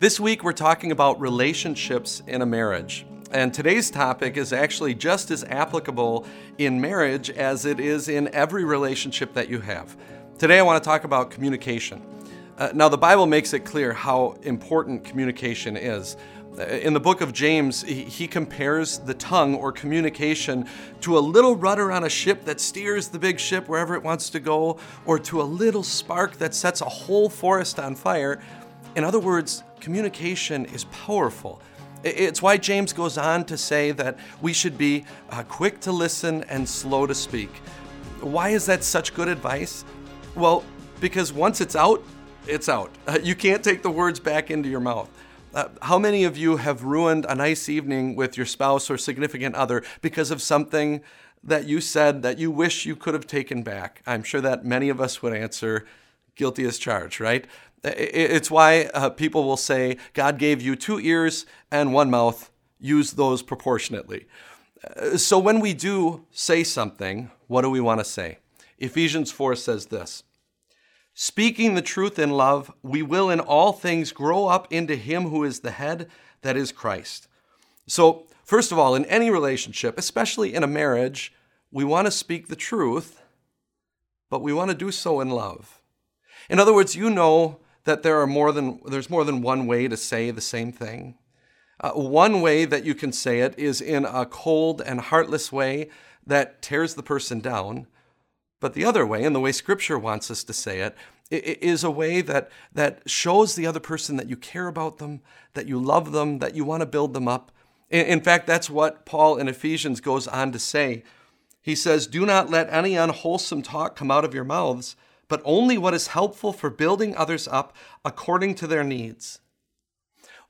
This week, we're talking about relationships in a marriage. And today's topic is actually just as applicable in marriage as it is in every relationship that you have. Today, I want to talk about communication. Uh, now, the Bible makes it clear how important communication is. Uh, in the book of James, he, he compares the tongue or communication to a little rudder on a ship that steers the big ship wherever it wants to go, or to a little spark that sets a whole forest on fire. In other words, communication is powerful. It's why James goes on to say that we should be uh, quick to listen and slow to speak. Why is that such good advice? Well, because once it's out, it's out. Uh, you can't take the words back into your mouth. Uh, how many of you have ruined a nice evening with your spouse or significant other because of something that you said that you wish you could have taken back? I'm sure that many of us would answer guilty as charged, right? It's why uh, people will say, God gave you two ears and one mouth, use those proportionately. Uh, so when we do say something, what do we want to say? Ephesians 4 says this Speaking the truth in love, we will in all things grow up into Him who is the head, that is Christ. So, first of all, in any relationship, especially in a marriage, we want to speak the truth, but we want to do so in love. In other words, you know that there are more than there's more than one way to say the same thing. Uh, one way that you can say it is in a cold and heartless way that tears the person down. But the other way, and the way Scripture wants us to say it, is a way that, that shows the other person that you care about them, that you love them, that you want to build them up. In fact, that's what Paul in Ephesians goes on to say. He says, Do not let any unwholesome talk come out of your mouths but only what is helpful for building others up according to their needs.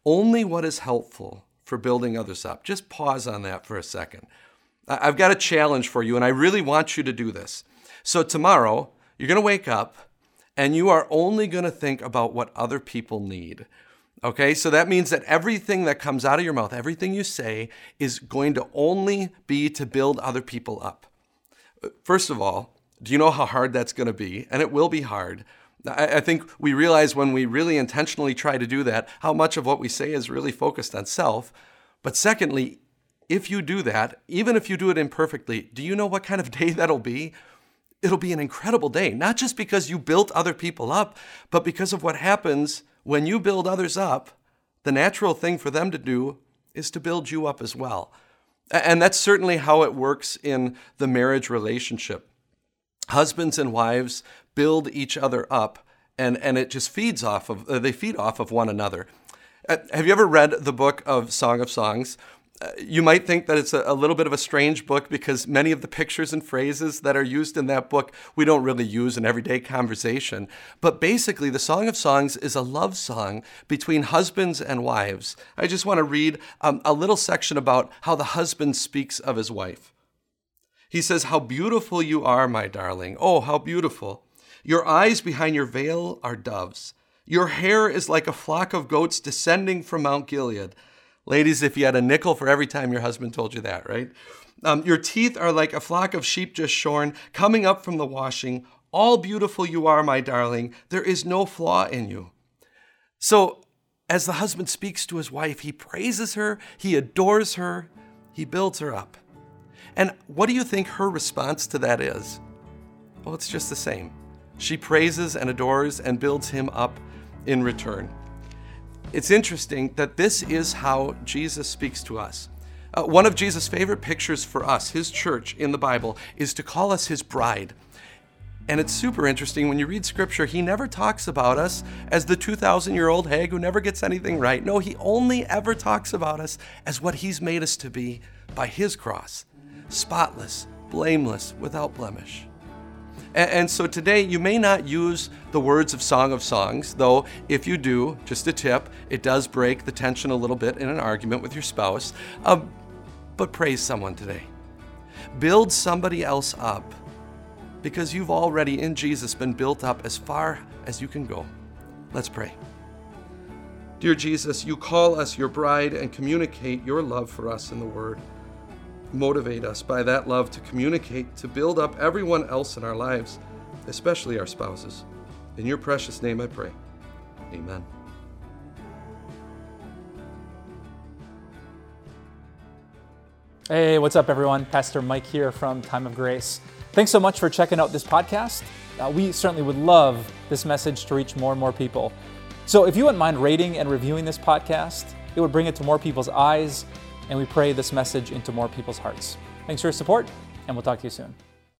Only what is helpful for building others up. Just pause on that for a second. I've got a challenge for you, and I really want you to do this. So, tomorrow, you're going to wake up and you are only going to think about what other people need. Okay, so that means that everything that comes out of your mouth, everything you say, is going to only be to build other people up. First of all, do you know how hard that's going to be? And it will be hard. I, think we realize when we really intentionally try to do that, how much of what we say is really focused on self. But secondly, if you do that, even if you do it imperfectly, do you know what kind of day that'll be? It'll be an incredible day, not just because you built other people up, but because of what happens when you build others up. The natural thing for them to do is to build you up as well. And that's certainly how it works in the marriage relationship husbands and wives build each other up and, and it just feeds off of uh, they feed off of one another uh, have you ever read the book of song of songs uh, you might think that it's a, a, little bit of a strange book because many of the pictures and phrases that are used in that book we don't really use in everyday conversation. But basically, the Song of Songs is a love song between husbands and wives. I just want to read um, a little section about how the husband speaks of his wife. He says, How beautiful you are, my darling. Oh, how beautiful. Your eyes behind your veil are doves. Your hair is like a flock of goats descending from Mount Gilead. Ladies, if you had a nickel for every time your husband told you that, right? Um, your teeth are like a flock of sheep just shorn, coming up from the washing. All beautiful you are, my darling. There is no flaw in you. So, as the husband speaks to his wife, he praises her, he adores her, he builds her up. And what do you think her response to that is? Well, it's just the same. She praises and adores and builds him up in return. It's interesting that this is how Jesus speaks to us. Uh, one of Jesus' favorite pictures for us, his church in the Bible, is to call us his bride. And it's super interesting when you read scripture, he never talks about us as the 2,000 year old hag who never gets anything right. No, he only ever talks about us as what he's made us to be by his cross spotless, blameless, without blemish. And, so today you may not use the words of Song of Songs, though if you do, just a tip, it does break the tension a little bit in an argument with your spouse. Um, but praise someone today. Build somebody else up because you've already in Jesus been built up as far as you can go. Let's pray. Dear Jesus, you call us your bride and communicate your love for us in the Word Motivate us by that love to communicate, to build up everyone else in our lives, especially our spouses. In your precious name I pray. Amen. Hey, what's up, everyone? Pastor Mike here from Time of Grace. Thanks so much for checking out this podcast. Uh, we certainly would love this message to reach more and more people. So, if you wouldn't mind rating and reviewing this podcast, it would bring it to more people's eyes and we pray this message into more people's hearts. Thanks for your support, and we'll talk to you soon.